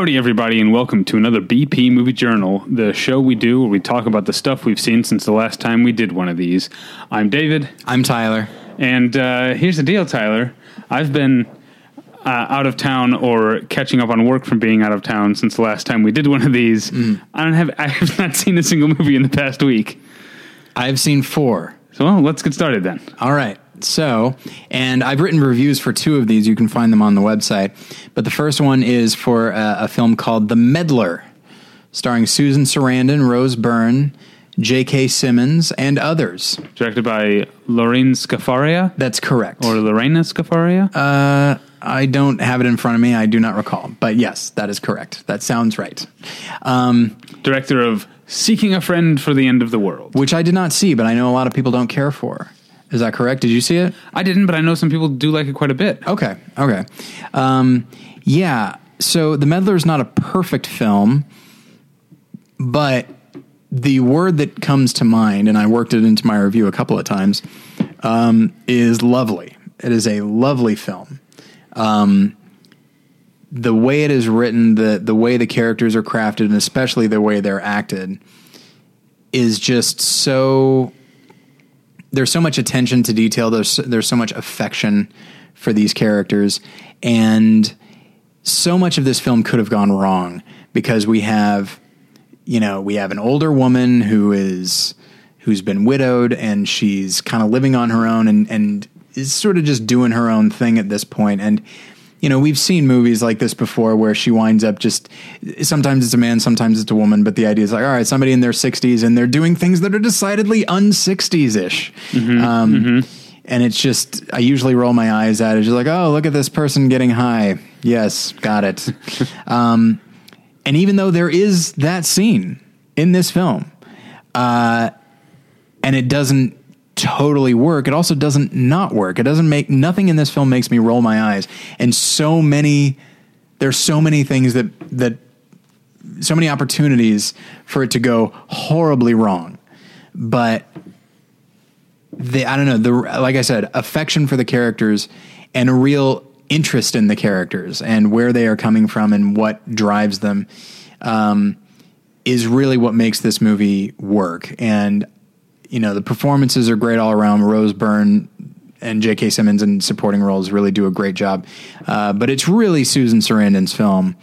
Howdy, everybody, and welcome to another BP Movie Journal, the show we do where we talk about the stuff we've seen since the last time we did one of these. I'm David, I'm Tyler. and uh, here's the deal, Tyler. I've been uh, out of town or catching up on work from being out of town since the last time we did one of these. I don't have I have not seen a single movie in the past week. I've seen four. So well, let's get started then. All right. So, and I've written reviews for two of these. You can find them on the website. But the first one is for a, a film called The Meddler, starring Susan Sarandon, Rose Byrne, J.K. Simmons, and others. Directed by Lorraine Scafaria That's correct. or Lorena Scafaria. Uh, I don't have it in front of me. I do not recall. But yes, that is correct. That sounds right. Um, Director of Seeking a Friend for the End of the World. which I did not see, but I know a lot of people don't care for. Is that correct? Did you see it? I didn't, but I know some people do like it quite a bit. Okay. Okay. Um, yeah. So The Meddler is not a perfect film, but the word that comes to mind, and I worked it into my review a couple of times, um, is lovely. It is a lovely film. Um, the way it is written, the the way the characters are crafted, and especially the way they're acted, is just so there's so much attention to detail. There's there's so much affection for these characters, and so much of this film could have gone wrong because we have, you know, we have an older woman who is who's been widowed and she's kind of living on her own and and is sort of just doing her own thing at this point and you know we've seen movies like this before where she winds up just sometimes it's a man sometimes it's a woman but the idea is like all right somebody in their 60s and they're doing things that are decidedly un-60s ish um, and it's just i usually roll my eyes at it just like oh look at this person getting high. Yes got it. Um, and even though there is that scene in this film uh, and it doesn't totally work. It also doesn't not work. It doesn't make nothing in this film makes me roll my eyes. And so many there's so many things that that so many opportunities for it to go horribly wrong. But the I don't know the like I said affection for the characters and a real interest in the characters and where they are coming from and what drives them um, is really what makes this movie work. And you know the performances are great all around Rose Byrne and J.K. Simmons in supporting roles really do a great job uh, but it's really Susan Sarandon's film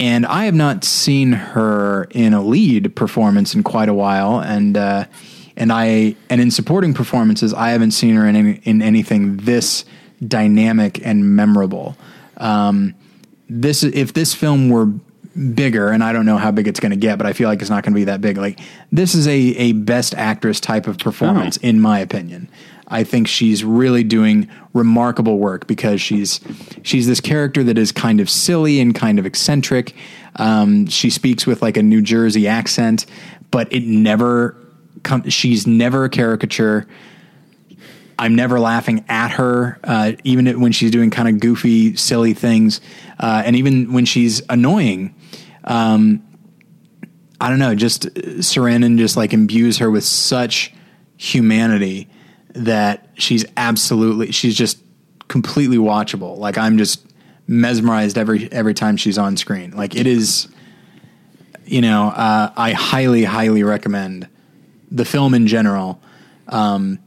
and I have not seen her in a lead performance in quite a while, and uh, and I and in supporting performances, I haven't seen her in any, in anything this dynamic and memorable. Um, this if this film were bigger, and I don't know how big it's going to get, but I feel like it's not going to be that big. Like this is a a best actress type of performance, Oh. in my opinion. I think she's really doing remarkable work because she's she's this character that is kind of silly and kind of eccentric. Um, she speaks with like a New Jersey accent, but it never com- she's never a caricature. I'm never laughing at her, uh, even when she's doing kind of goofy, silly things, uh, and even when she's annoying. Um, I don't know, just uh, Sarandon just like imbues her with such humanity that she's absolutely she's just completely watchable. Like I'm just mesmerized every every time she's on screen. Like it is, you know, uh, I highly highly recommend the film in general. Um,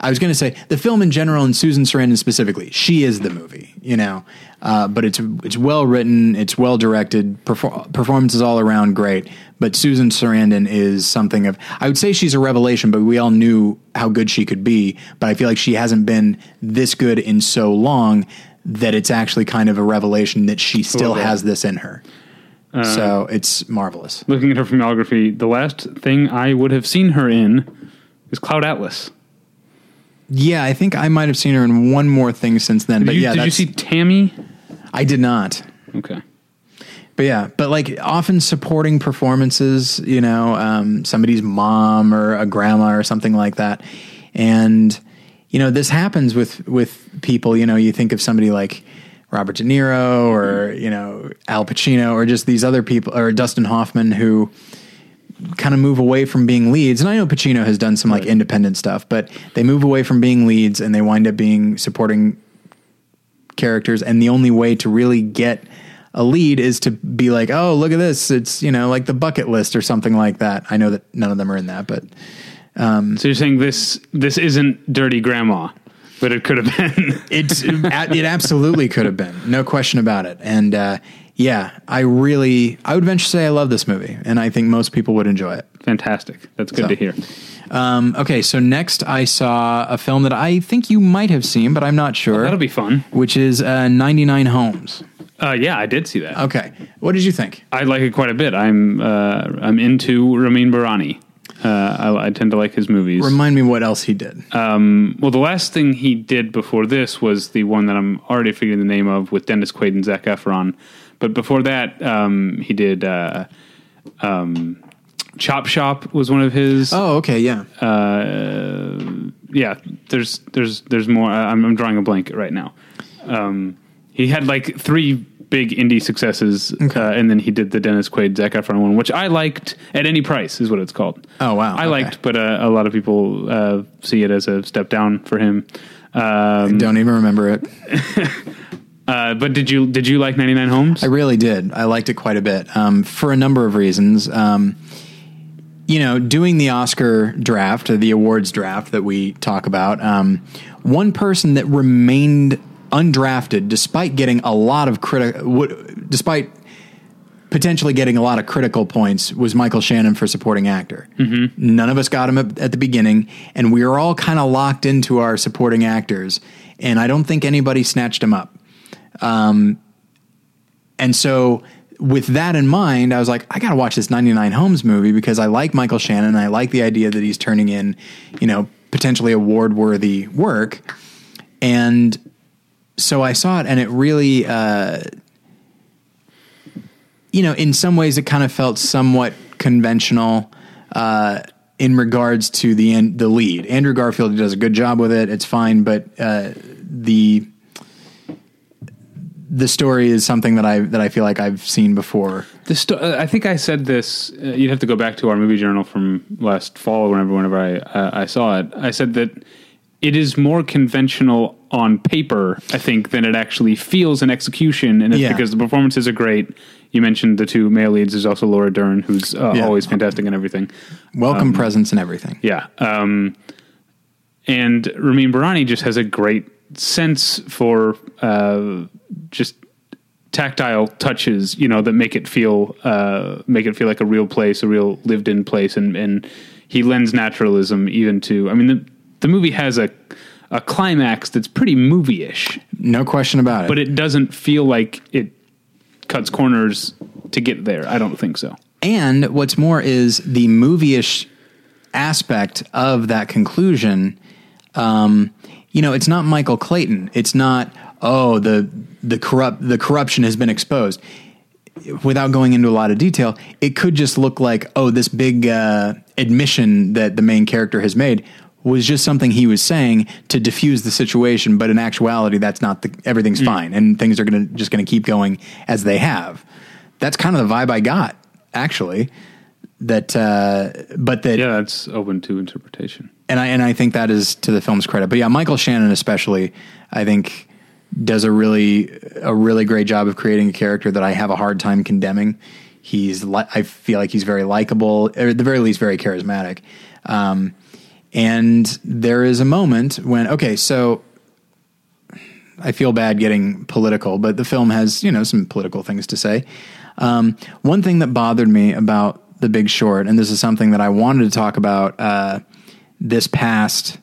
I was going to say the film in general and Susan Sarandon specifically. She is the movie, you know. Uh, but it's it's well written, it's well directed, perfor- performances all around great. But Susan Sarandon is something of I would say she's a revelation, but we all knew how good she could be. But I feel like she hasn't been this good in so long that it's actually kind of a revelation that she still Okay. has this in her. so it's marvelous. Looking at her filmography, the last thing I would have seen her in is Cloud Atlas. Yeah, I think I might have seen her in one more thing since then. Did, but you, yeah, did you that's- see Tammy? I did not. Okay. But yeah, but like often supporting performances, you know, um, somebody's mom or a grandma or something like that, and you know this happens with with people. You know, you think of somebody like Robert De Niro or you know Al Pacino or just these other people or Dustin Hoffman who kind of move away from being leads. And I know Pacino has done some like independent stuff, but they move away from being leads and they wind up being supporting characters. And the only way to really get a lead is to be like, oh, look at this. It's, you know, like the bucket list or something like that. I know that none of them are in that, but So you're saying this this isn't Dirty Grandma, but it could have been. It's it absolutely could have been, no question about it. And uh, yeah, I really, I would venture to say I love this movie, and I think most people would enjoy it. Fantastic. That's good So- to hear. Um, okay, so next I saw a film that I think you might have seen, but I'm not sure. That'll be fun. which is uh, 99 Homes. Uh, yeah, I did see that. Okay, what did you think? I like it quite a bit. I'm uh, I'm into Ramin Bahrani. Uh, I, I tend to like his movies. Remind me what else he did. Um, well, the last thing he did before this was the one that I'm already figuring the name of with Dennis Quaid and Zac Efron. But before that, um, he did uh, um, Chop Shop was one of his. oh, okay, yeah. Uh, yeah, there's there's there's more. I'm, I'm drawing a blank right now. Um, he had like three big indie successes, uh, and then he did the Dennis Quaid Zac Efron one, which I liked at any price is what it's called. Oh, wow, I okay. liked, but uh, a lot of people uh, see it as a step down for him. Um, Don't even remember it. uh, but did you did you like 99 Homes? I really did. I liked it quite a bit um, for a number of reasons. Um, you know, doing the Oscar draft, the awards draft that we talk about, um, one person that remained undrafted despite getting a lot of critic, w- despite potentially getting a lot of critical points was Michael Shannon for supporting actor. None of us got him at, at the beginning, and we were all kind of locked into our supporting actors, and I don't think anybody snatched him up. Um, and so with that in mind, I was like, I got to watch this 99 Homes movie because I like Michael Shannon. And I like the idea that he's turning in, you know, potentially award worthy work. And so I saw it and it really, uh, you know, in some ways it kind of felt somewhat conventional, uh, in regards to the en- the lead. Andrew Garfield does a good job with it. It's fine, but uh, the the story is something that I that I feel like I've seen before. The sto- uh, I think I said this. Uh, you'd have to go back to our movie journal from last fall, whenever whenever I uh, I saw it. I said that it is more conventional on paper, I think, than it actually feels in execution, and it's Yeah. because the performances are great. You mentioned the two male leads. There's also Laura Dern, who's uh, Yeah. always fantastic and everything. Welcome presence and everything. Yeah. Um, and Ramin Bahrani just has a great sense for uh, just tactile touches, you know, that make it feel uh, make it feel like a real place, a real lived in place, and and he lends naturalism even to. I mean, the the movie has a a climax that's pretty movie ish, No question about it. but it doesn't feel like it cuts corners to get there. I don't think so. And what's more is the movie-ish aspect of that conclusion. Um, you know, it's not Michael Clayton. It's not oh the the corrupt the corruption has been exposed. Without going into a lot of detail, it could just look like oh this big uh, admission that the main character has made was just something he was saying to diffuse the situation, but in actuality, that's not the everything's fine and things are gonna just gonna keep going as they have. That's kind of the vibe I got actually. That, uh, but that, Yeah, that's open to interpretation. and I and I think that is to the film's credit. But yeah, Michael Shannon especially, I think, does a really a really great job of creating a character that I have a hard time condemning. He's li- I feel like he's very likable, or at the very least, very charismatic. Um, and there is a moment when okay, so I feel bad getting political, but the film has you know some political things to say. Um, one thing that bothered me about The Big Short, and this is something that I wanted to talk about uh, this past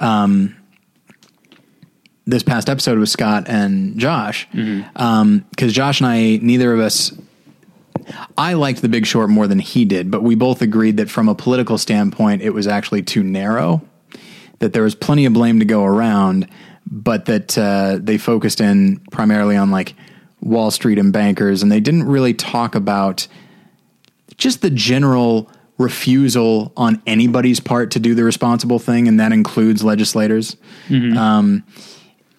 um, this past episode with Scott and Josh, because Josh and I, neither of us, I liked The Big Short more than he did, but we both agreed that from a political standpoint, it was actually too narrow. That there was plenty of blame to go around, but that uh, they focused in primarily on like Wall Street and bankers, and they didn't really talk about just the general refusal on anybody's part to do the responsible thing, and that includes legislators. Um,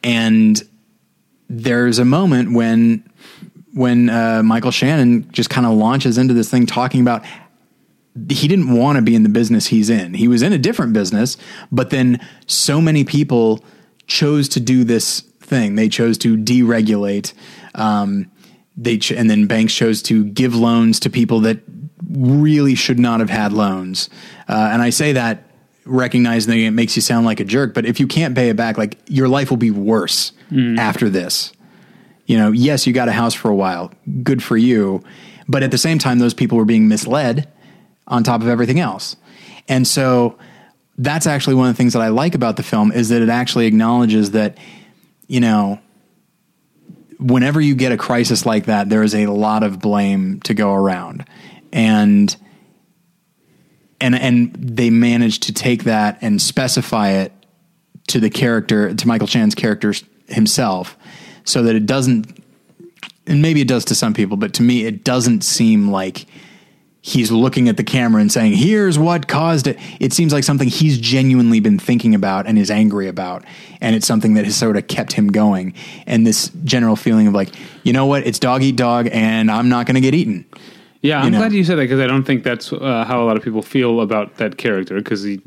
and there's a moment when when uh, Michael Shannon just kind of launches into this thing talking about he didn't want to be in the business he's in. He was in a different business, but then so many people chose to do this thing. They chose to deregulate. Um, they ch- and then banks chose to give loans to people that really should not have had loans. Uh, and I say that recognizing that it makes you sound like a jerk, but if you can't pay it back, like your life will be worse after this. You know, yes, you got a house for a while. Good for you. But at the same time, those people were being misled on top of everything else. And so that's actually one of the things that I like about the film is that it actually acknowledges that, you know, whenever you get a crisis like that, there is a lot of blame to go around. And and and they managed to take that and specify it to the character to Michael Shannon's character himself so that it doesn't and maybe it does to some people, but to me it doesn't seem like he's looking at the camera and saying, "Here's what caused it." It seems like something he's genuinely been thinking about and is angry about, and it's something that has sort of kept him going. And this general feeling of like, you know what, it's dog eat dog, and I'm not going to get eaten. Yeah, I'm know. glad you said that because I don't think that's uh, how a lot of people feel about that character. Because he,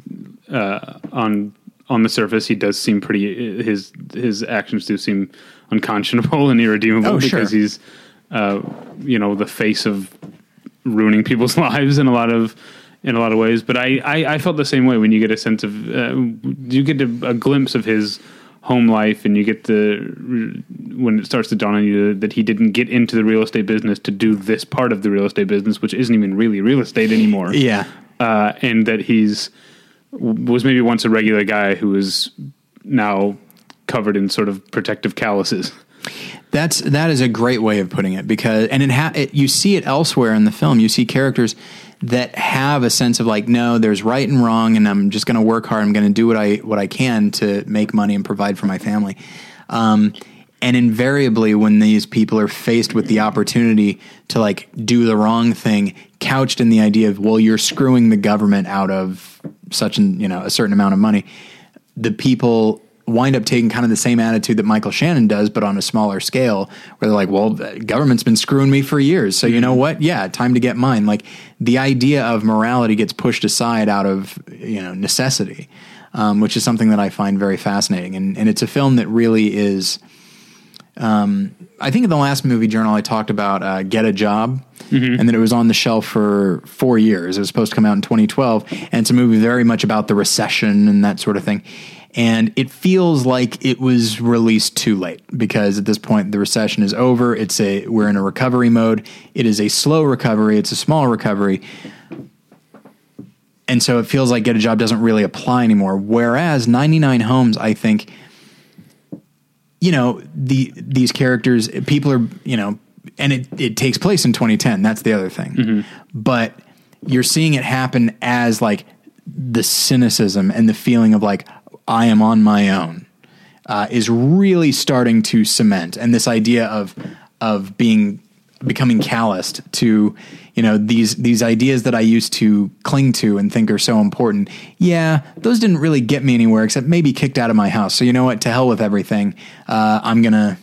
uh, on on the surface, he does seem pretty. His his actions do seem unconscionable and irredeemable Oh, sure. because he's, uh, you know, the face of ruining people's lives in a lot of in a lot of ways. But I I, I felt the same way when you get a sense of uh, you get a, a glimpse of his home life and you get the when it starts to dawn on you that he didn't get into the real estate business to do this part of the real estate business which isn't even really real estate anymore. Yeah, uh, and that he's was maybe once a regular guy who is now covered in sort of protective calluses. That's that is a great way of putting it because and it, ha- it you see it elsewhere in the film. You see characters that have a sense of like, no, there's right and wrong, and I'm just going to work hard. I'm going to do what I what I can to make money and provide for my family. Um, and invariably, when these people are faced with the opportunity to like do the wrong thing, couched in the idea of, well, you're screwing the government out of such an you know a certain amount of money, the people wind up taking kind of the same attitude that Michael Shannon does, but on a smaller scale, where they're like, well, the government's been screwing me for years. So you know what? Yeah, time to get mine. Like the idea of morality gets pushed aside out of, you know, necessity, um, which is something that I find very fascinating. And, and it's a film that really is, um, I think in the last movie journal, I talked about uh, Get a Job, and that it was on the shelf for four years. It was supposed to come out in 2012, and it's a movie very much about the recession and that sort of thing. And it feels like it was released too late because at this point the recession is over. It's a we're in a recovery mode. It is a slow recovery. It's a small recovery, and so it feels like Get a Job doesn't really apply anymore. Whereas 99 Homes, I think you know the these characters people are you know and it, it takes place in 2010 that's the other thing mm-hmm. but you're seeing it happen as like the cynicism and the feeling of like i am on my own uh, is really starting to cement and this idea of of being becoming calloused to you know these these ideas that I used to cling to and think are so important. Yeah, those didn't really get me anywhere except maybe kicked out of my house. So you know what? To hell with everything. Uh, I'm gonna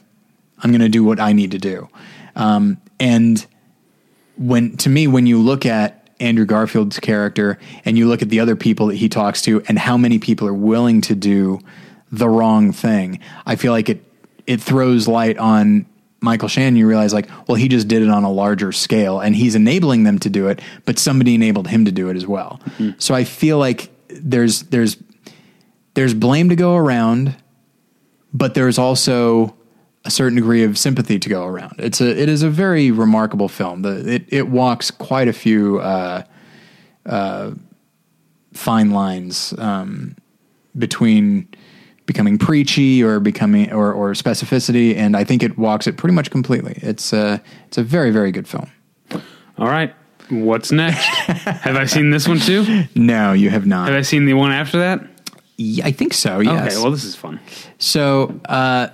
I'm gonna do what I need to do. Um, and when to me, when you look at Andrew Garfield's character and you look at the other people that he talks to and how many people are willing to do the wrong thing, I feel like it it throws light on Michael Shannon. You realize like, well, he just did it on a larger scale and he's enabling them to do it, but somebody enabled him to do it as well. Mm-hmm. So I feel like there's there's there's blame to go around, but there's also a certain degree of sympathy to go around. It's a it is a very remarkable film. The it it walks quite a few uh, uh, fine lines um, between becoming preachy or becoming or, or specificity, and I think it walks it pretty much completely. It's a it's a very very good film. All right. What's next? have I seen this one too? No, you have not. Have I seen the one after that? Yeah, I think so. Yes. Okay, well, this is fun. So, uh,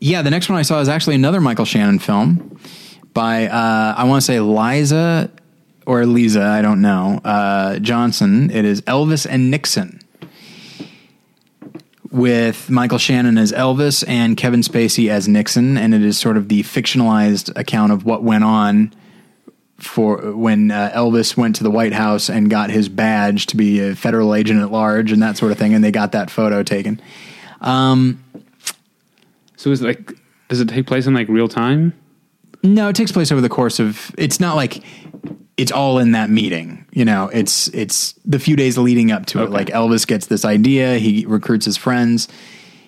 yeah, the next one I saw is actually another Michael Shannon film by, uh, I want to say Liza or Lisa, I don't know, uh, Johnson. It is Elvis and Nixon with Michael Shannon as Elvis and Kevin Spacey as Nixon. And it is sort of the fictionalized account of what went on for when uh, Elvis went to the White House and got his badge to be a federal agent at large and that sort of thing. And they got that photo taken. So is it like, does it take place in like real time? No, it takes place over the course of. It's not like it's all in that meeting. You know, it's it's the few days leading up to it. Like Elvis gets this idea, he recruits his friends.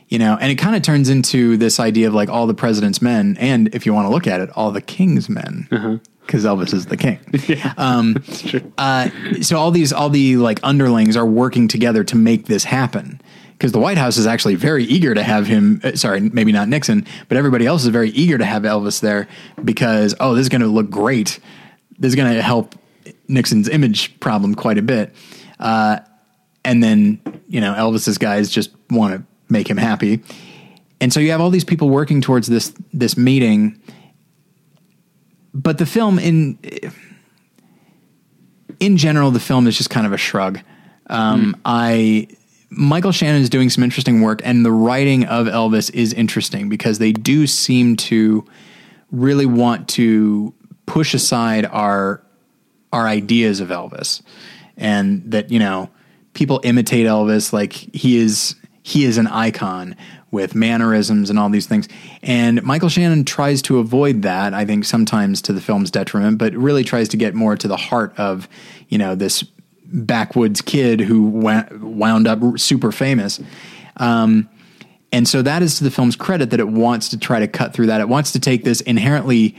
You know, and it kind of turns into this idea of like all the president's men, and if you want to look at it, all the king's men, because Elvis is the king. Um, It's true. uh, so all these all the like underlings are working together to make this happen because the White House is actually very eager to have him. uh, sorry, maybe not Nixon, but everybody else is very eager to have Elvis there because oh, this is going to look great. This is going to help Nixon's image problem quite a bit. Uh, and then you know Elvis's guys just want to make him happy, and so you have all these people working towards this this meeting. But the film in in general, the film is just kind of a shrug. Um, I Michael Shannon is doing some interesting work, and the writing of Elvis is interesting because they do seem to really want to push aside our our ideas of Elvis, and that you know people imitate Elvis like he is he is an icon with mannerisms and all these things. And Michael Shannon tries to avoid that, I think sometimes to the film's detriment, but really tries to get more to the heart of, you know, this backwoods kid who wound up super famous. Um, and so that is to the film's credit that it wants to try to cut through that. It wants to take this inherently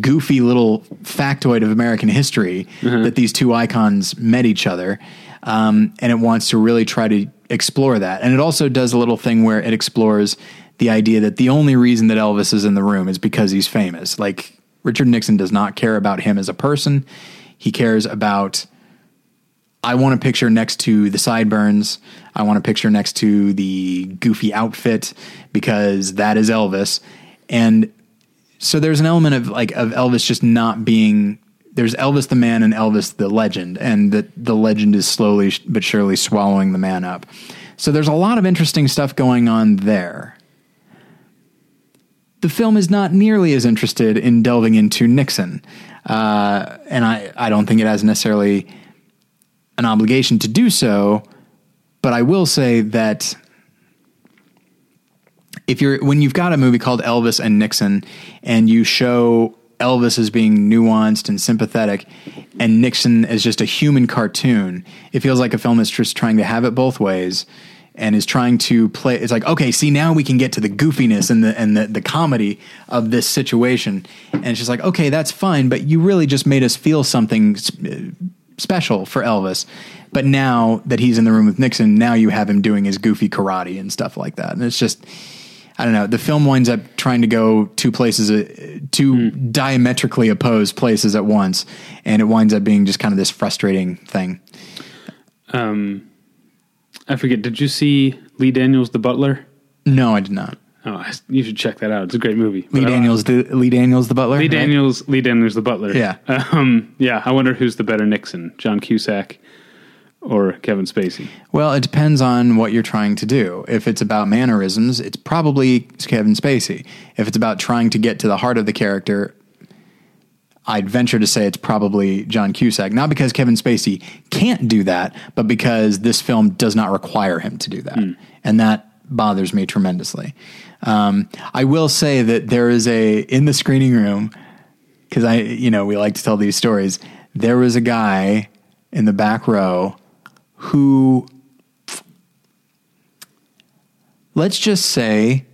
goofy little factoid of American history that these two icons met each other. Um, and it wants to really try to explore that. And it also does a little thing where it explores the idea that the only reason that Elvis is in the room is because he's famous. Like Richard Nixon does not care about him as a person. He cares about I want a picture next to the sideburns. I want a picture next to the goofy outfit because that is Elvis. And so there's an element of like of Elvis just not being there's Elvis the man and Elvis the legend and that the legend is slowly but surely swallowing the man up. So there's a lot of interesting stuff going on there. The film is not nearly as interested in delving into Nixon. Uh, and I, I don't think it has necessarily an obligation to do so, but I will say that if you're when you've got a movie called Elvis and Nixon and you show Elvis as being nuanced and sympathetic and Nixon as just a human cartoon, it feels like a film that's just trying to have it both ways and is trying to play it's like okay see now we can get to the goofiness and the and the, the comedy of this situation. And it's just like okay that's fine but you really just made us feel something special for Elvis. But now that he's in the room with Nixon, now you have him doing his goofy karate and stuff like that. And it's just, I don't know. The film winds up trying to go two places, uh, two diametrically opposed places at once. And it winds up being just kind of this frustrating thing. Um, I forget. Did you see Lee Daniels, The Butler? No, I did not. Oh, you should check that out. It's a great movie. Lee But, uh, Daniels, the, Lee Daniels, the butler. Lee right? Daniels, Lee Daniels, the Butler. Yeah. Um, yeah. I wonder who's the better Nixon, John Cusack or Kevin Spacey. Well, it depends on what you're trying to do. If it's about mannerisms, it's probably Kevin Spacey. If it's about trying to get to the heart of the character, I'd venture to say it's probably John Cusack. Not because Kevin Spacey can't do that, but because this film does not require him to do that. And that bothers me tremendously. Um, I will say that there is a, in the screening room, because I, you know, we like to tell these stories. There was a guy in the back row who, let's just say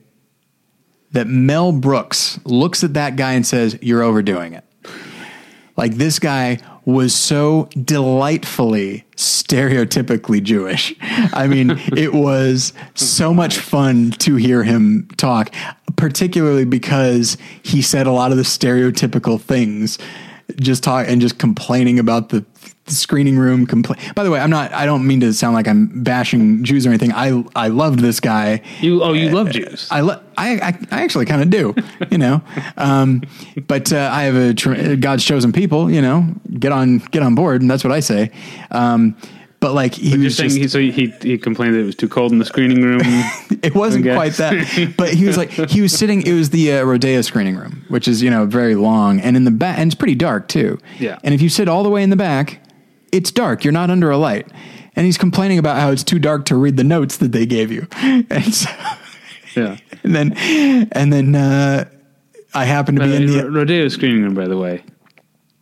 that Mel Brooks looks at that guy and says, You're overdoing it. Like this guy was so delightfully stereotypically Jewish. I mean, it was so much fun to hear him talk, particularly because he said a lot of the stereotypical things, just talk and just complaining about the screening room compla- by the way i'm not i don't mean to sound like i'm bashing jews or anything i i loved this guy You oh, you love Jews. I, lo- I, I, I actually kind of do, you know, um, but uh, I have a tr- God's chosen people, you know, get on get on board, and that's what I say. Um, but like he You're was saying just, he, so he he complained that it was too cold in the screening room. it wasn't quite that, but he was like he was sitting. It was the uh, Rodeo screening room, which is you know very long, and in the back, and it's pretty dark too. Yeah. and if you sit all the way in the back, it's dark. You're not under a light. And he's complaining about how it's too dark to read the notes that they gave you. And so, yeah. and then and then uh, I happen to Uh, be in the Rodeo screening room, by the way.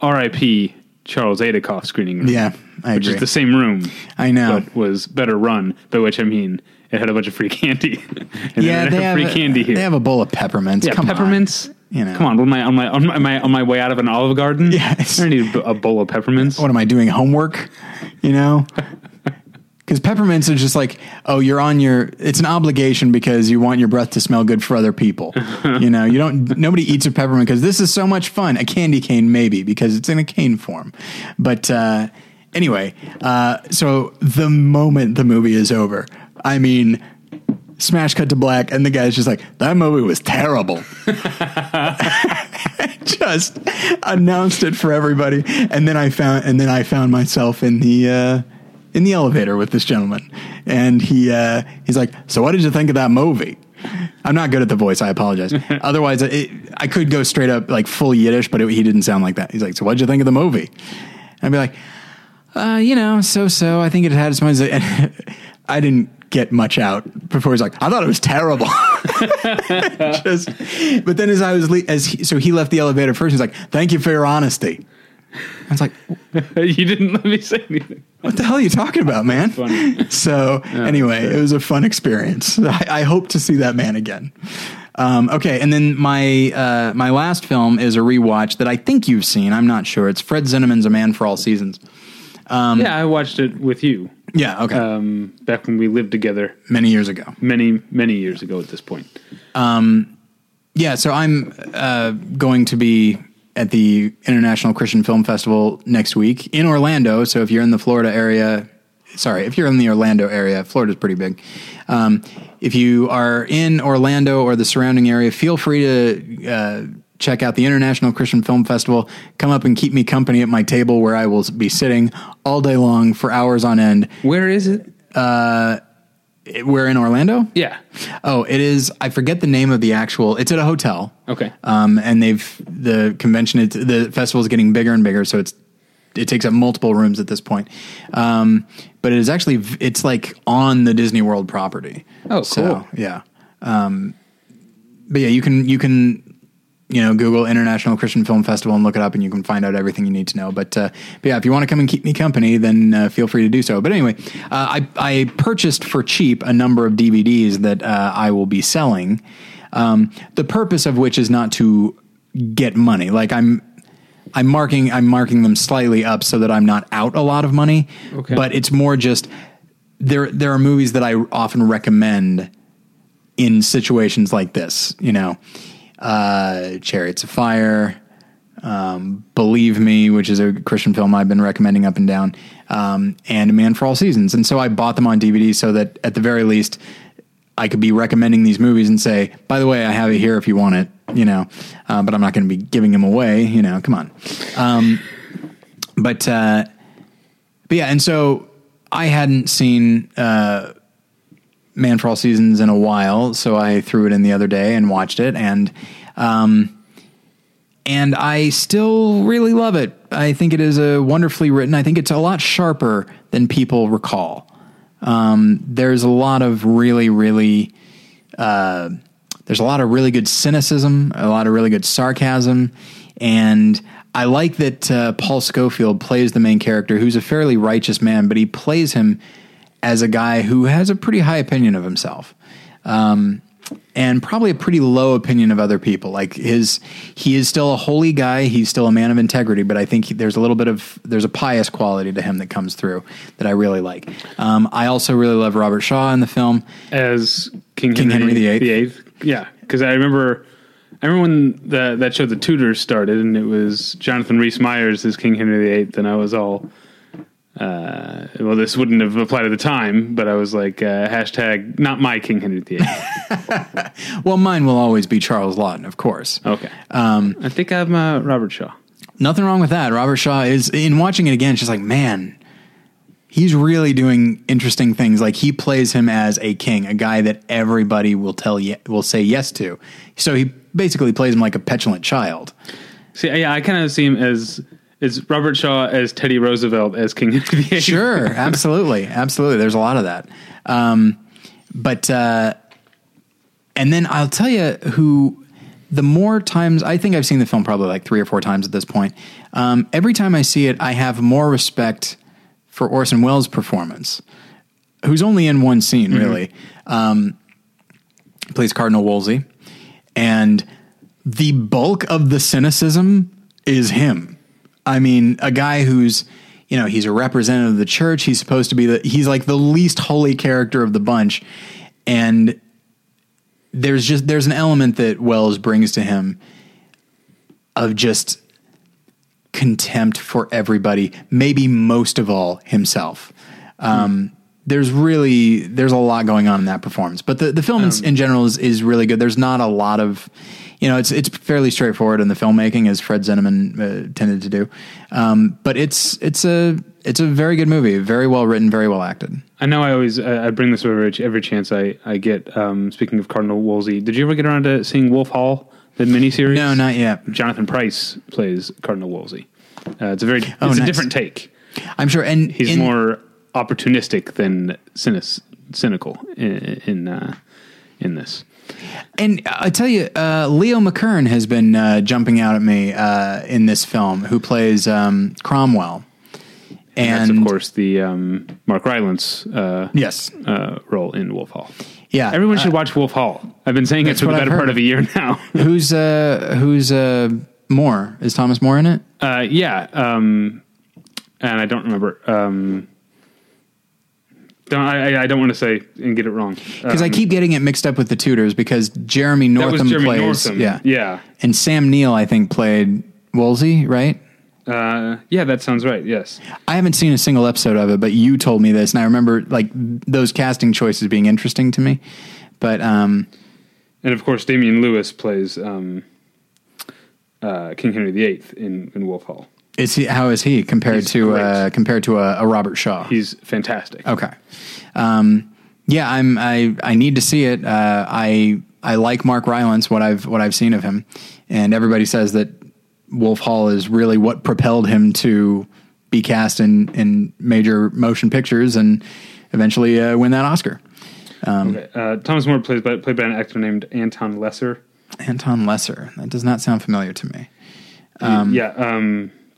R.I.P. Charles Aidikoff screening room. yeah. I which agree. is the same room, I know. but was better run. By which I mean it had a bunch of free candy. and yeah, they they have free a, candy here. They have a bowl of peppermints. yeah, Come on. You know. come on. On my on my on my, on my on my way out of an Olive Garden. Yes. I need a, a bowl of peppermints. What am I doing? Homework? You know. Because peppermints are just like, oh, you're on your. It's an obligation because you want your breath to smell good for other people. you know, you don't. Nobody eats a peppermint because this is so much fun. A candy cane, maybe because it's in a cane form. But uh, anyway, uh, so the moment the movie is over, I mean, smash cut to black, and the guy's just like, that movie was terrible. just announced it for everybody, and then I found, and then I found myself in the. Uh, in the elevator with this gentleman, and he uh, he's like, "So what did you think of that movie?" I'm not good at the voice. I apologize. Otherwise, it, I could go straight up like full Yiddish, but it, he didn't sound like that. He's like, "So what did you think of the movie?" I'd be like, uh, "You know, so so. I think it had some." And I didn't get much out before he's like, "I thought it was terrible." Just, but then as I was le- as he, so he left the elevator first. He's like, "Thank you for your honesty." I was like, you didn't let me say anything. what the hell are you talking about, man? So anyway, it was a fun experience. I, I hope to see that man again. Um, okay, and then my uh, my last film is a rewatch that I think you've seen. I'm not sure. It's Fred Zinnemann's A Man for All Seasons. yeah, I watched it with you Yeah, okay, um, back when we lived together many years ago. many many years ago. At this point, Yeah, so I'm uh, going to be at the International Christian Film Festival next week in Orlando. So if you're in the Florida area, sorry, if you're in the Orlando area, Florida's pretty big. Um, if you are in Orlando or the surrounding area, feel free to uh, check out the International Christian Film Festival. Come up and keep me company at my table where I will be sitting all day long for hours on end. where is it? We're in Orlando. Yeah. Oh, it is. I forget the name of the actual. It's at a hotel. Okay. Um, and they've the convention. It's, the festival is getting bigger and bigger, so it's it takes up multiple rooms at this point. Um, but it is actually v- it's like on the Disney World property. Oh, So, cool. yeah. Um, but yeah, you can you can you know Google International Christian Film Festival and look it up, and you can find out everything you need to know. But, uh, but yeah, if you want to come and keep me company, then uh, feel free to do so. But anyway, uh, I I purchased for cheap a number of DVDs that uh, I will be selling. Um, the purpose of which is not to get money. Like I'm. I'm marking I'm marking them slightly up so that I'm not out a lot of money. Okay. But it's more just there there are movies that I often recommend in situations like this, you know, uh, Chariots of Fire, um, Believe Me, which is a Christian film I've been recommending up and down, um, and A Man for All Seasons. And so I bought them on DVD so that at the very least I could be recommending these movies and say, by the way, I have it here if you want it, you know, uh, but I'm not going to be giving them away, you know, come on. Um, but, uh, but yeah, and so I hadn't seen, uh, Man for All Seasons in a while, so I threw it in the other day and watched it, and um, and I still really love it. I think it is a wonderfully written. I think it's a lot sharper than people recall. Um, there's a lot of really, really, uh, there's a lot of really good cynicism, a lot of really good sarcasm, and I like that uh, Paul Scofield plays the main character, who's a fairly righteous man, but he plays him as a guy who has a pretty high opinion of himself. Um, and probably a pretty low opinion of other people. Like his, he is still a holy guy. He's still a man of integrity, but I think he, there's a little bit of there's a pious quality to him that comes through that I really like. Um, I also really love Robert Shaw in the film. As King, King Henry Henry, VIII. VIII. Yeah, because I remember, I remember when the, that show The Tudors started, and it was Jonathan Rhys Meyers as King Henry VIII, and I was all, uh, well, this wouldn't have applied at the time, but I was like, uh, hashtag not my King Henry VIII. Well, mine will always be Charles Laughton, of course. Okay, um, I think I'm uh, Robert Shaw. Nothing wrong with that. Robert Shaw is in watching it again. She's like, man, he's really doing interesting things. Like he plays him as a king, a guy that everybody will tell ye- will say yes to. So he basically plays him like a petulant child. See, yeah, I kind of see him as is Robert Shaw as Teddy Roosevelt as King Henry VIII. Sure, absolutely, absolutely. There's a lot of that. Um, but uh, and then I'll tell you who the more times I think I've seen the film probably like three or four times at this point. Um, every time I see it, I have more respect for Orson Welles' performance, who's only in one scene really. Um, plays Cardinal Wolsey, and the bulk of the cynicism is him. I mean, a guy who's you know he's a representative of the church. He's supposed to be the he's like the least holy character of the bunch, and there's just there's an element that Welles brings to him of just contempt for everybody, maybe most of all himself. Um, There's really there's a lot going on in that performance, but the the film in, in general is is really good. There's not a lot of you know, it's it's fairly straightforward in the filmmaking, as Fred Zinnemann uh, tended to do. Um, but it's it's a it's a very good movie, very well written, very well acted. I know I always I I bring this over every, every chance I I get. Um, speaking of Cardinal Wolsey, did you ever get around to seeing Wolf Hall, the miniseries? No, not yet. Jonathan Pryce plays Cardinal Wolsey. Uh, it's a very it's Oh, a different take. I'm sure, and He's in- more opportunistic than cynic, cynical in in, uh, in this. And I tell you, uh, Leo McKern has been uh, jumping out at me uh, in this film, who plays um, Cromwell. And And that's of course the um, Mark Rylance uh, yes, uh, role in Wolf Hall. yeah. Everyone Uh, should watch Wolf Hall. I've been saying it for the better part of a year now. who's uh, who's uh, More? Is Thomas More in it? Uh, yeah, um, and I don't remember. Um, don't I, I- don't want to say and get it wrong Because I keep getting it mixed up with the Tudors because Jeremy Um, Northam Jeremy plays, Northam. yeah, yeah, and Sam Neill I think played Wolsey, right? uh, yeah. That sounds right. Yes, I haven't seen a single episode of it, but you told me this, and I remember like those casting choices being interesting to me. But um, and of course Damian Lewis plays um, uh, King Henry VIII in in Wolf Hall. Is he? How is he compared He's to uh, compared to a, a Robert Shaw? He's fantastic. Okay. Um, yeah, I'm. I I need to see it. Uh, I I like Mark Rylance. What I've what I've seen of him, and everybody says that Wolf Hall is really what propelled him to be cast in in major motion pictures and eventually uh, win that Oscar. Okay. Uh, Thomas More plays by, played by an actor named Anton Lesser. Anton Lesser. That does not sound familiar to me. Um, yeah,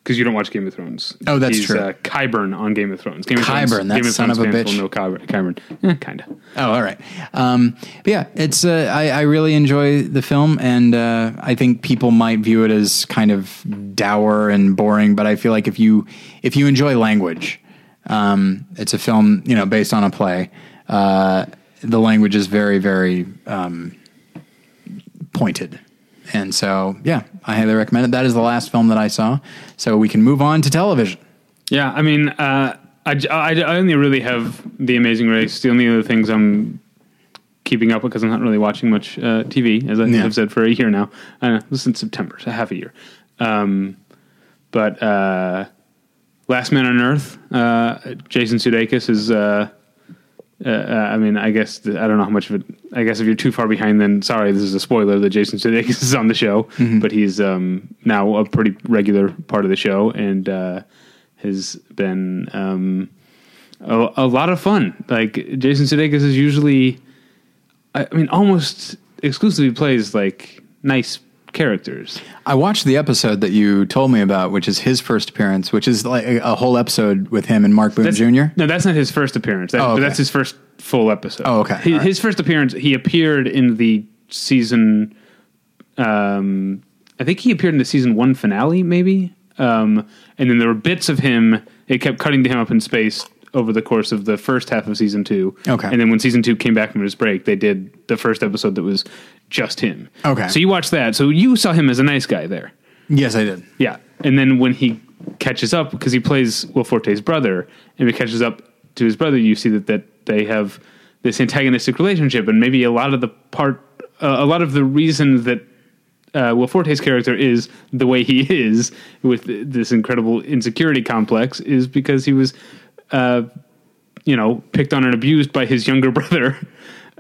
because you don't watch Game of Thrones. Oh, that's He's, true. Uh, Qyburn on Game of Thrones. Game of Qyburn, Thrones, that Game of son Thrones of a bitch. Qyburn. Qyburn. Eh, kind of. Oh, all right. Um, but yeah, it's. Uh, I, I really enjoy the film, and uh, I think people might view it as kind of dour and boring. But I feel like if you if you enjoy language, um, it's a film you know based on a play. Uh, the language is very very um, pointed, and so yeah, I highly recommend it. That is the last film that I saw, so we can move on to television. Yeah, I mean, uh, I, I- I only really have The Amazing Race. The only other things I'm keeping up with because I'm not really watching much uh, TV, as I Yeah. have said for a year now. Uh, since September, so half a year. Um, but uh, Last Man on Earth, uh, Jason Sudeikis is. Uh, uh, I mean, I guess th- I don't know how much of it. I guess if you're too far behind, then sorry, this is a spoiler that Jason Sudeikis is on the show, but he's um, now a pretty regular part of the show and uh, has been um, a, a lot of fun. Like Jason Sudeikis is usually, I, I mean, almost exclusively plays like nice characters. I watched the episode that you told me about, which is his first appearance, which is like a, a whole episode with him and Mark Boone That's- Jr. No, that's not his first appearance. That, Oh, okay. that's his first full episode. Oh, okay. Right. his first appearance, he appeared in the season. Um, I think he appeared in the season one finale, maybe. Um, and then there were bits of him. It kept cutting to him up in space over the course of the first half of season two. Okay. And then when season two came back from his break, they did the first episode that was just him. Okay. So you watched that. So you saw him as a nice guy there. Yes, I did. Yeah, and then when he catches up, because he plays Will Forte's brother, and he catches up to his brother, you see that that they have this antagonistic relationship, and maybe a lot of the part, uh, a lot of the reason that uh, Will Forte's character is the way he is with this incredible insecurity complex is because he was, uh, you know, picked on and abused by his younger brother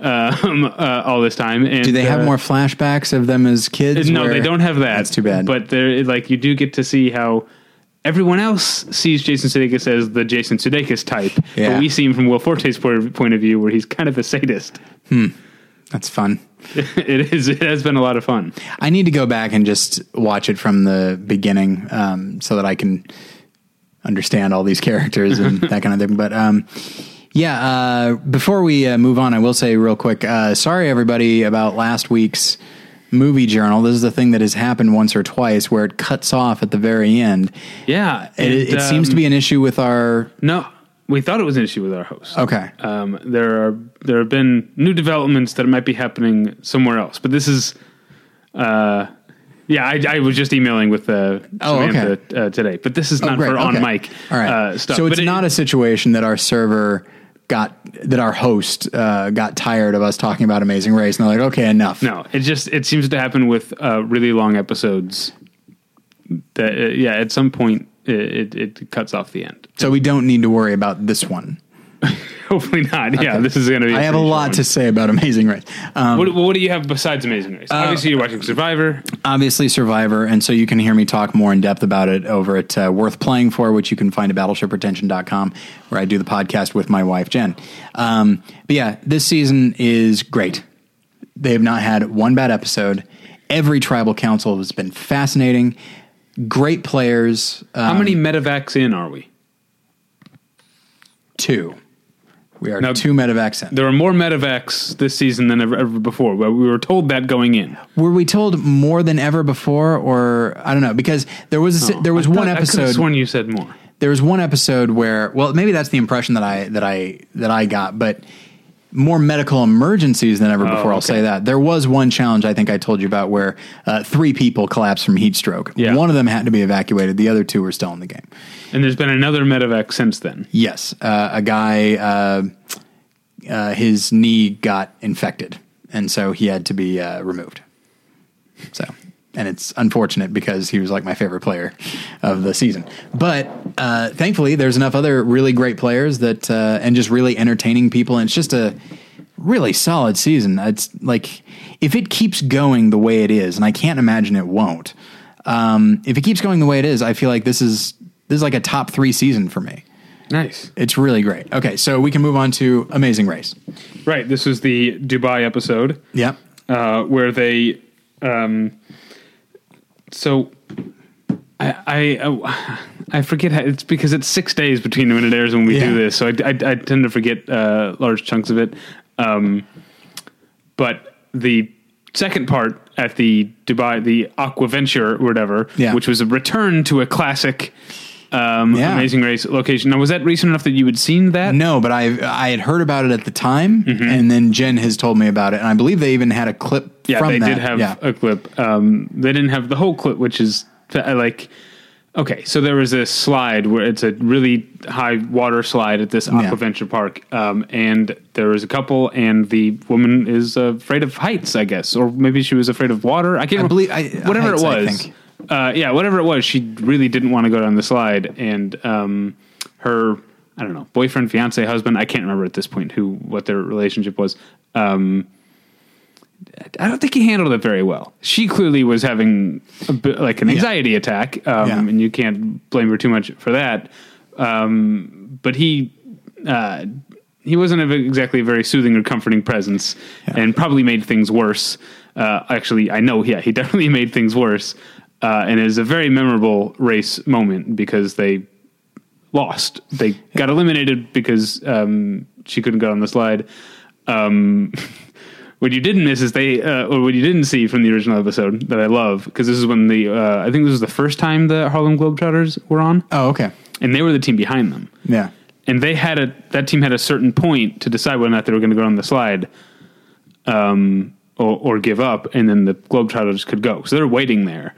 um, uh, all this time. And Do they have uh, more flashbacks of them as kids? no, they don't have that. That's too bad. But there, like, you do get to see how everyone else sees Jason Sudeikis as the Jason Sudeikis type, Yeah. but we see him from Will Forte's point of view, where he's kind of a sadist. That's fun. it is. It has been a lot of fun. I need to go back and just watch it from the beginning um, so that I can understand all these characters and that kind of thing. But um, yeah, uh, before we uh, move on, I will say real quick uh, sorry, everybody, about last week's movie journal. This is the thing that has happened once or twice where it cuts off at the very end. Yeah, It, it and, seems to um, be an issue with our. No, we thought it was an issue with our host. Okay. Um, there are there have been new developments that might be happening somewhere else, but this is, uh, yeah, I, I was just emailing with uh, Oh, okay. Uh, today, but this is Oh, not great. for on Okay. mic All right. uh, stuff. So it's But it- not a situation that our server got that our host uh, got tired of us talking about Amazing Race, and they're like, okay, enough. No, it just it seems to happen with uh, really long episodes. That uh, yeah, at some point it, it, it cuts off the end. So we don't need to worry about this one. Hopefully not. Yeah, this is going to be. I have a lot short to say about Amazing Race. Um. What, what do you have besides Amazing Uh, Race? Obviously, you're watching Survivor. obviously Survivor, and so you can hear me talk more in depth about it over at uh, Worth Playing For, which you can find at battleshipretention.com, where I do the podcast with my wife, Jen. Um, but yeah, this season is great. They have not had one bad episode. Every tribal council has been fascinating. Great players. Uh, How many medevacs in are we? two. We are Now- two medevacs in. There are more medevacs this season than ever, ever before. But we were told that going in. Were we told more than ever before, or I don't know? Because there was a, oh, there was I one thought- I episode. sworn you said more. there was one episode where well maybe that's the impression that i that i that i got but more medical emergencies than ever before i'll Oh, say that. There was one challenge i think i told you about where uh, three people collapsed from heat stroke. Yeah. one of them had to be evacuated. The other two were still in the game. And there's been another medevac since then. yes. Uh, a guy uh, uh, his knee got infected and so he had to be uh, removed. So and it's unfortunate because he was like my favorite player of the season. But uh, thankfully, there's enough other really great players that uh, and just really entertaining people, and it's just a really solid season. It's like if it keeps going the way it is, and I can't imagine it won't. Um, if it keeps going the way it is, I feel like this is this is like a top three season for me. Nice. It's really great. Okay, so we can move on to Amazing Race. Right. This is the Dubai episode. Yep. uh, where they um, so I I, I forget how, it's because it's six days between when it airs and when we Yeah. do this, so I, I, I tend to forget uh, large chunks of it. Um, but the second part at the Dubai, the Aquaventure or whatever, Yeah. which was a return to a classic. Um, Yeah. Amazing Race location. Now, was that recent enough that you had seen that? No, but I I had heard about it at the time, and then Jen has told me about it, and I believe they even had a clip Yeah, they that. did have yeah. a clip. Um, they didn't have the whole clip, which is like okay. So there was a slide where it's a really high water slide at this Yeah. Aquaventure Park, um, and there was a couple, and the woman is afraid of heights, I guess, or maybe she was afraid of water. I can't. I believe- I- whatever heights, it was. Uh, yeah, whatever it was, she really didn't want to go down the slide, and um, her. I don't know, boyfriend, fiance, husband. I can't remember at this point who what their relationship was. Um, I don't think he handled it very well. She clearly was having a bit, like an anxiety attack, um, Yeah. and you can't blame her too much for that. Um, but he uh, he wasn't a, exactly a very soothing or comforting presence, and probably made things worse. Uh, actually, I know, yeah, he definitely made things worse, uh, and it is a very memorable race moment because they lost. They got eliminated because um, she couldn't go on the slide. Um, what you didn't miss is they, uh, or what you didn't see from the original episode that I love, because this is when the, uh, I think this was the first time the Harlem Globetrotters were on, Oh, okay. and they were the team behind them. Yeah. And they had a, that team had a certain point to decide whether or not they were going to go on the slide, um, or, or give up, and then the Globetrotters could go. So they're waiting there.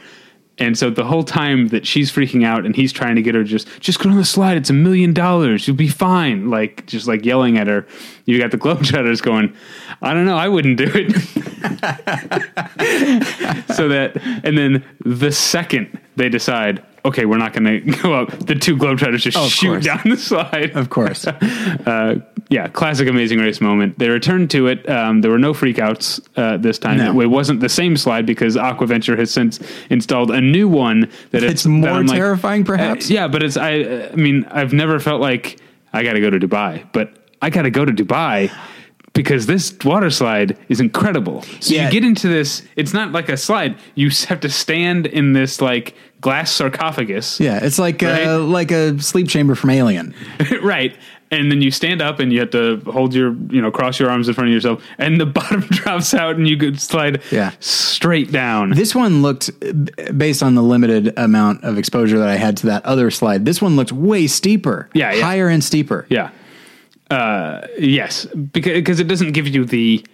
And so the whole time that she's freaking out and he's trying to get her just just go on the slide, it's a million dollars, you'll be fine. Like just like yelling at her. You got the Globetrotters going, I don't know, I wouldn't do it. so that and then the second they decide, okay, we're not gonna go up, the two Globetrotters just Oh, shoot course. down the slide. Of course. Uh, yeah, classic Amazing Race moment. They returned to it. Um, there were no freakouts uh, this time. No. It wasn't the same slide because Aquaventure has since installed a new one that It's it's, more that I'm like, terrifying, perhaps? uh, yeah, but it's I. I mean, I've never felt like I got to go to Dubai, but I got to go to Dubai. because this water slide is incredible. So Yeah. you get into this. It's not like a slide. You have to stand in this like glass sarcophagus, Yeah, it's like Right. uh, like a sleep chamber from Alien. right? And then you stand up and you have to hold your, you know, cross your arms in front of yourself, and the bottom drops out, and you could slide Yeah. straight down. This one looked, based on the limited amount of exposure that I had to that other slide, this one looked way steeper. Yeah, yeah. higher and steeper. Yeah. Uh, yes, because because it doesn't give you the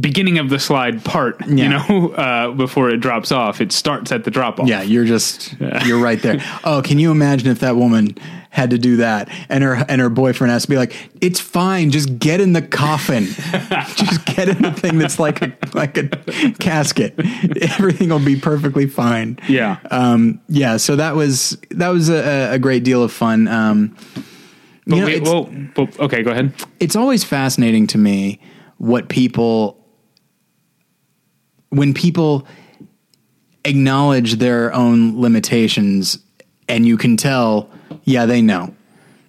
beginning of the slide part, you know, uh, before it drops off. It starts at the drop off. Yeah, you're just you're right there. Oh, can you imagine if that woman had to do that and her and her boyfriend has to be like, "It's fine, just get in the coffin, just get in the thing that's like a like a casket. Everything will be perfectly fine." Yeah. um, yeah. So that was that was a, a great deal of fun. Um, But you know, wait, well, okay, go ahead. it's always fascinating to me what people when people acknowledge their own limitations and you can tell yeah they know.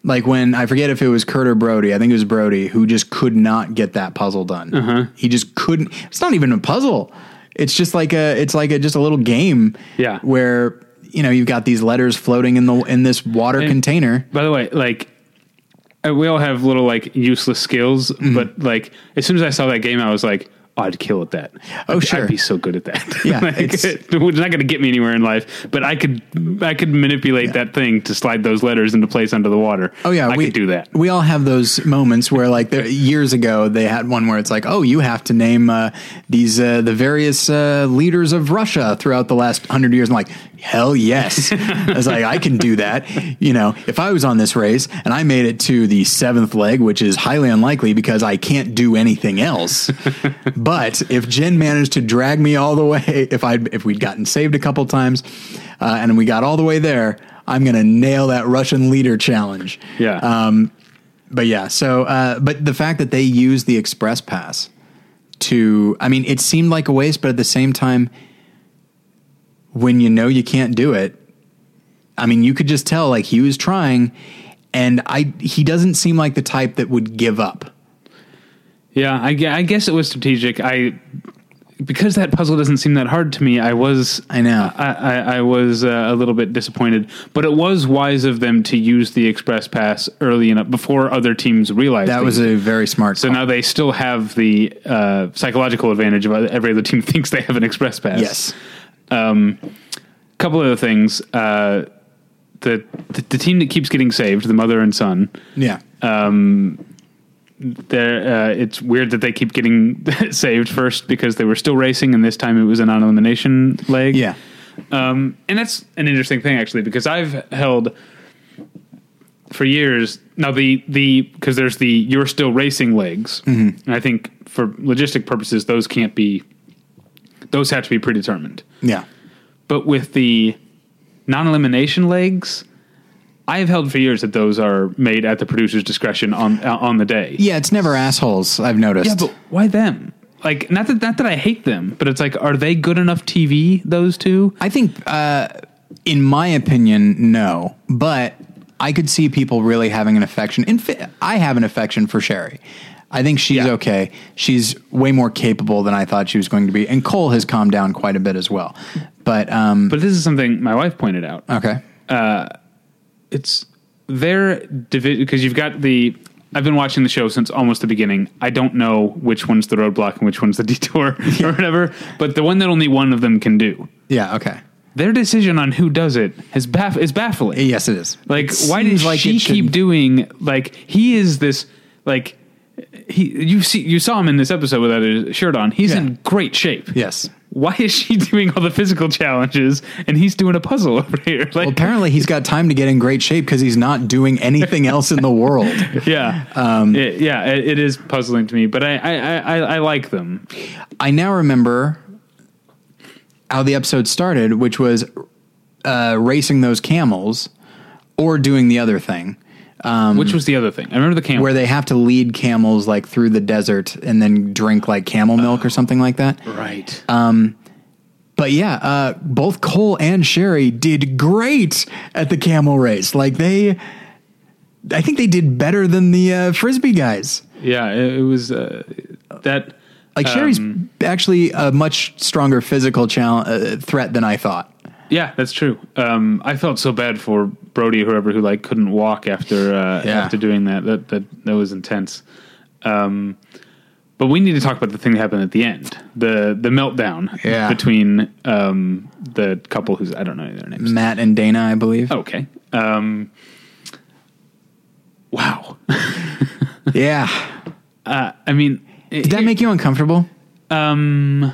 Like when i forget if it was kurt or brodie i think it was brodie who just could not get that puzzle done. Uh-huh. He just couldn't it's not even a puzzle. It's just like a it's like a just a little game Yeah. where you know you've got these letters floating in the in this water And- container. By the way, like we all have little like useless skills, Mm-hmm. but like as soon as I saw that game, I was like, oh, I'd kill at that. Oh, I'd, sure. I'd be so good at that. Yeah, like, it's- it's not going to get me anywhere in life, but I could I could manipulate that thing to slide those letters into place under the water. Oh yeah, I we could do that. We all have those moments where, like, there, years ago, they had one where it's like, "Oh, you have to name uh, these uh, the various uh, leaders of Russia throughout the last hundred years." I'm like, "Hell yes!" I was like, "I can do that." You know, if I was on this race and I made it to the seventh leg, which is highly unlikely because I can't do anything else, but if Jen managed to drag me all the way, if I if we'd gotten saved a couple times, uh, and we got all the way there. I'm gonna nail that Russian leader challenge. Yeah. Um, but yeah, so uh, but the fact that they use the express pass to, I mean, it seemed like a waste, but at the same time, when you know you can't do it, I mean, you could just tell like he was trying, and I he doesn't seem like the type that would give up. Yeah, I, I guess it was strategic. I because that puzzle doesn't seem that hard to me. I was I know. I, I, I was uh, a little bit disappointed, but it was wise of them to use the express pass early enough before other teams realized That was a very smart. So call. now they still have the uh, psychological advantage of every other team thinks they have an express pass. yes, couple other things. Uh, the, the the team that keeps getting saved, the mother and son. yeah, They're, uh, it's weird that they keep getting saved first because they were still racing, and this time it was an on elimination leg. yeah, Um, and that's an interesting thing actually because I've held for years now the the because there's the you're still racing legs, and I think for logistic purposes those can't be those have to be predetermined. yeah. But with the non elimination legs, I have held for years that those are made at the producer's discretion on uh, on the day. Yeah, it's never assholes. I've noticed. Yeah, but why them? Like, not that not that I hate them, but it's like, are they good enough TV? Those two? I think, uh, in my opinion, no. But I could see people really having an affection. In fa- I have an affection for Sheri. I think she's Yeah. okay. She's way more capable than I thought she was going to be, and Cole has calmed down quite a bit as well. But um, But this is something my wife pointed out. okay, It's their division because you've got the. I've been watching the show since almost the beginning. I don't know which one's the roadblock and which one's the detour or whatever. But the one that only one of them can do. yeah, okay, Their decision on who does it is baff- is baffling. yes, it is. Like, It why seems like she keep doing like he is this like he you see you saw him in this episode without a shirt on. He's Yeah. in great shape. Yes. Why is she doing all the physical challenges and he's doing a puzzle over here? Like, Well, apparently he's got time to get in great shape because he's not doing anything else in the world. yeah, Um, It- yeah, it, it is puzzling to me, but I I, I, I I like them. I now remember how the episode started, which was uh, racing those camels or doing the other thing. Which was the other thing? I remember the camel. where they have to lead camels like through the desert and then drink like camel milk or something like that. right. But yeah, uh, both Cole and Sheri did great at the camel race. Like they I think they did better than the uh, frisbee guys. Yeah, it, it was uh, that. Like Sheri's actually a much stronger physical challenge uh, threat than I thought. Yeah, that's true. Um, I felt so bad for Brodie, or whoever, who like couldn't walk after uh, Yeah. after doing that. That that that was intense. Um, but we need to talk about the thing that happened at the end the the meltdown Yeah. between um, the couple who's I don't know their names. Matt and Dana, I believe. Okay. Um, wow. Yeah. Uh, I mean, Did that make you uncomfortable? Um,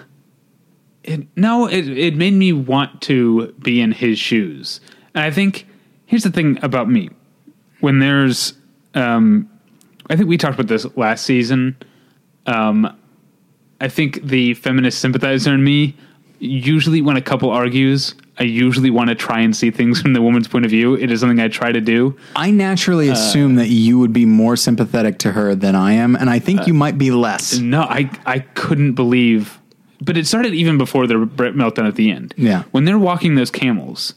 it, no, it it made me want to be in his shoes. And I think here's the thing about me: when there's, um, I think we talked about this last season. Um, I think the feminist sympathizer in me usually, when a couple argues, I usually want to try and see things from the woman's point of view. It is something I try to do. I naturally assume that you would be more sympathetic to her than I am, and I think you might be less. No, I I couldn't believe, but it started even before the Brett meltdown at the end. Yeah. when they're walking those camels,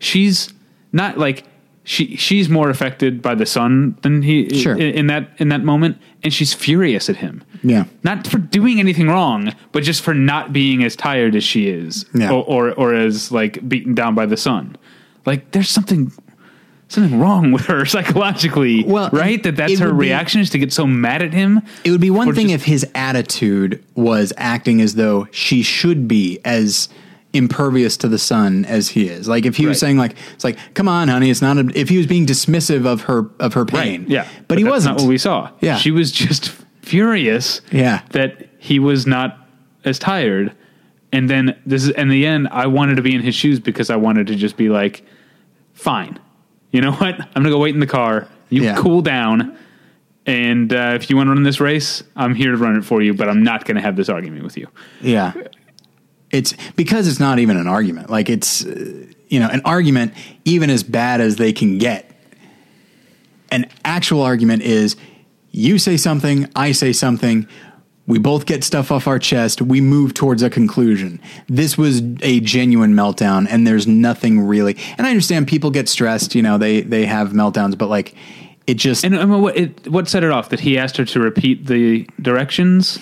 she's not like she she's more affected by the sun than he Sure. in, in that in that moment, and she's furious at him. Yeah. not for doing anything wrong, but just for not being as tired as she is, Yeah. or, or or as like beaten down by the sun. Like there's something. Something wrong with her psychologically, Well, right? That that's her would be- reaction is to get so mad at him. It would be one thing just- if his attitude was acting as though she should be as impervious to the sun as he is. Like if he was saying like it's like, "Come on, honey, it's not a," if he was being dismissive of her of her pain. Yeah, But, he that's wasn't. What we saw. Yeah. she was just furious. Yeah. that he was not as tired. And then this is in the end. I wanted to be in his shoes because I wanted to just be like, fine. You know what? I'm gonna go wait in the car. You Yeah. cool down. And uh, if you want to run this race, I'm here to run it for you. But I'm not going to have this argument with you. Yeah. It's because it's not even an argument. Like it's uh, you know, an argument even as bad as they can get. An actual argument is you say something, I say something, we both get stuff off our chest, we move towards a conclusion. This was a genuine meltdown and there's nothing really. And I understand people get stressed, you know, they they have meltdowns, but like it just And, and what, it, what set it off? That he asked her to repeat the directions.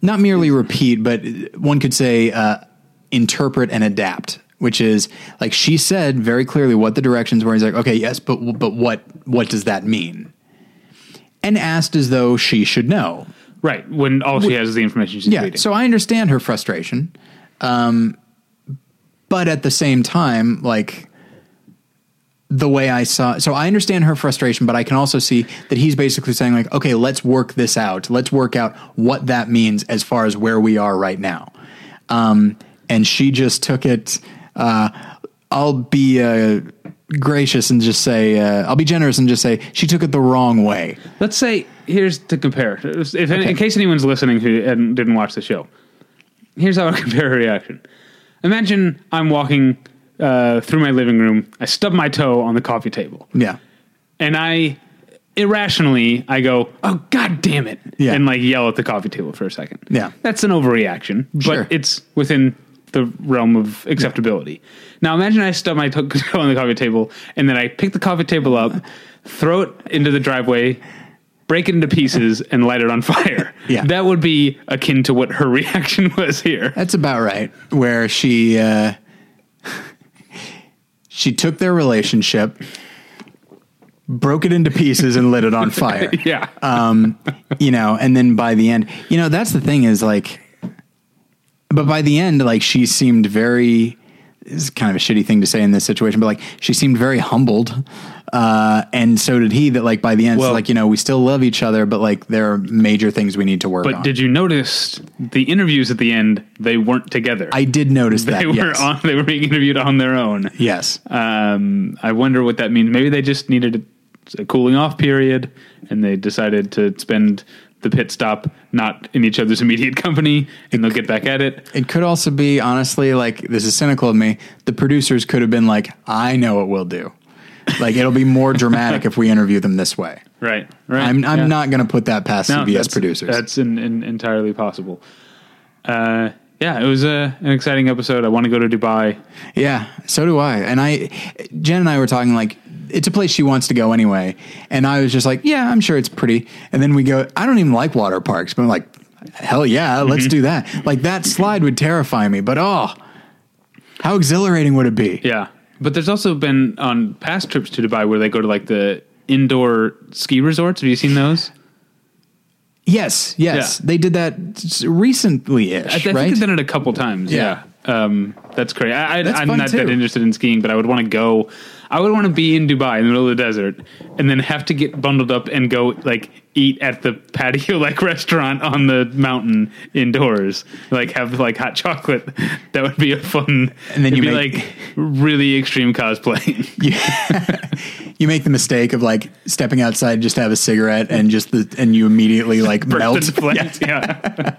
not merely repeat, but one could say uh, interpret and adapt. Which is like she said very clearly what the directions were. He's like, okay, yes, but but what what does that mean? And asked as though she should know. Right when all she has is the information she's Yeah, reading. so I understand her frustration, um, but at the same time, like the way I saw, so I understand her frustration, but I can also see that he's basically saying like, okay, let's work this out. Let's work out what that means as far as where we are right now. Um, and she just took it. Uh, I'll be uh, gracious and just say, uh, I'll be generous and just say she took it the wrong way. Let's say here's to compare. If, In case anyone's listening who didn't watch the show, here's how I compare her reaction. Imagine I'm walking uh, through my living room. I stub my toe on the coffee table, Yeah. and I irrationally I go, "Oh God damn it!" Yeah. and like yell at the coffee table for a second. Yeah. that's an overreaction, but Sure. it's within the realm of acceptability. Now imagine I stub my toe on the coffee table, and then I pick the coffee table up, throw it into the driveway, break it into pieces, and light it on fire. Yeah. that would be akin to what her reaction was here. That's about right. Where she uh, she took their relationship, broke it into pieces, and lit it on fire. Yeah, Um, you know, and then by the end, you know, that's the thing is like, but by the end, like she seemed very. Is kind of a shitty thing to say in this situation, but like she seemed very humbled, uh, and so did he. That like by the end, Well- it's like you know we still love each other, but like there are major things we need to work but on. did you notice the interviews at the end? They weren't together. I did notice that. they were yes. on. They were being interviewed on their own. yes. Um, I wonder what that means. Maybe they just needed a, a cooling off period, and they decided to spend the pit stop not in each other's immediate company, and they'll get back at it. It could also be, honestly, like this is cynical of me. The producers could have been like, "I know what we'll do. Like it'll be more dramatic if we interview them this way." Right, right. I'm I'm yeah. not going to put that past No, CBS that's- producers. That's in, in, entirely possible. Uh, yeah, it was a, an exciting episode. I want to go to Dubai. yeah, so do I. And I, Jen and I were talking like it's a place she wants to go anyway. And I was just like, yeah, I'm sure it's pretty. And then we go, I don't even like water parks, but I'm like, hell yeah, let's Mm-hmm. do that. Like that slide would terrify me, but oh, how exhilarating would it be? Yeah, but there's also been on past trips to Dubai where they go to like the indoor ski resorts. Have you seen those? Yes, yes, Yeah. they did that recently I, ish, I think right? they've done it a couple times. Yeah. Yeah, um, that's great. I, I, fun, not that interested in skiing, but I would want to go. I would want to be in Dubai in the middle of the desert and then have to get bundled up and go like eat at the patio like restaurant on the mountain indoors. Like have like hot chocolate. That would be a fun. And then you be make- like really extreme cosplay. you make the mistake of like stepping outside just to have a cigarette and just the and you immediately like melt. Flames. Yeah.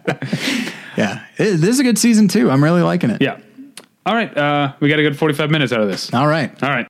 Yeah, It- this is a good season too. I'm really liking it. yeah. All right. Uh, we got a good 45 minutes out of this. All right. All right.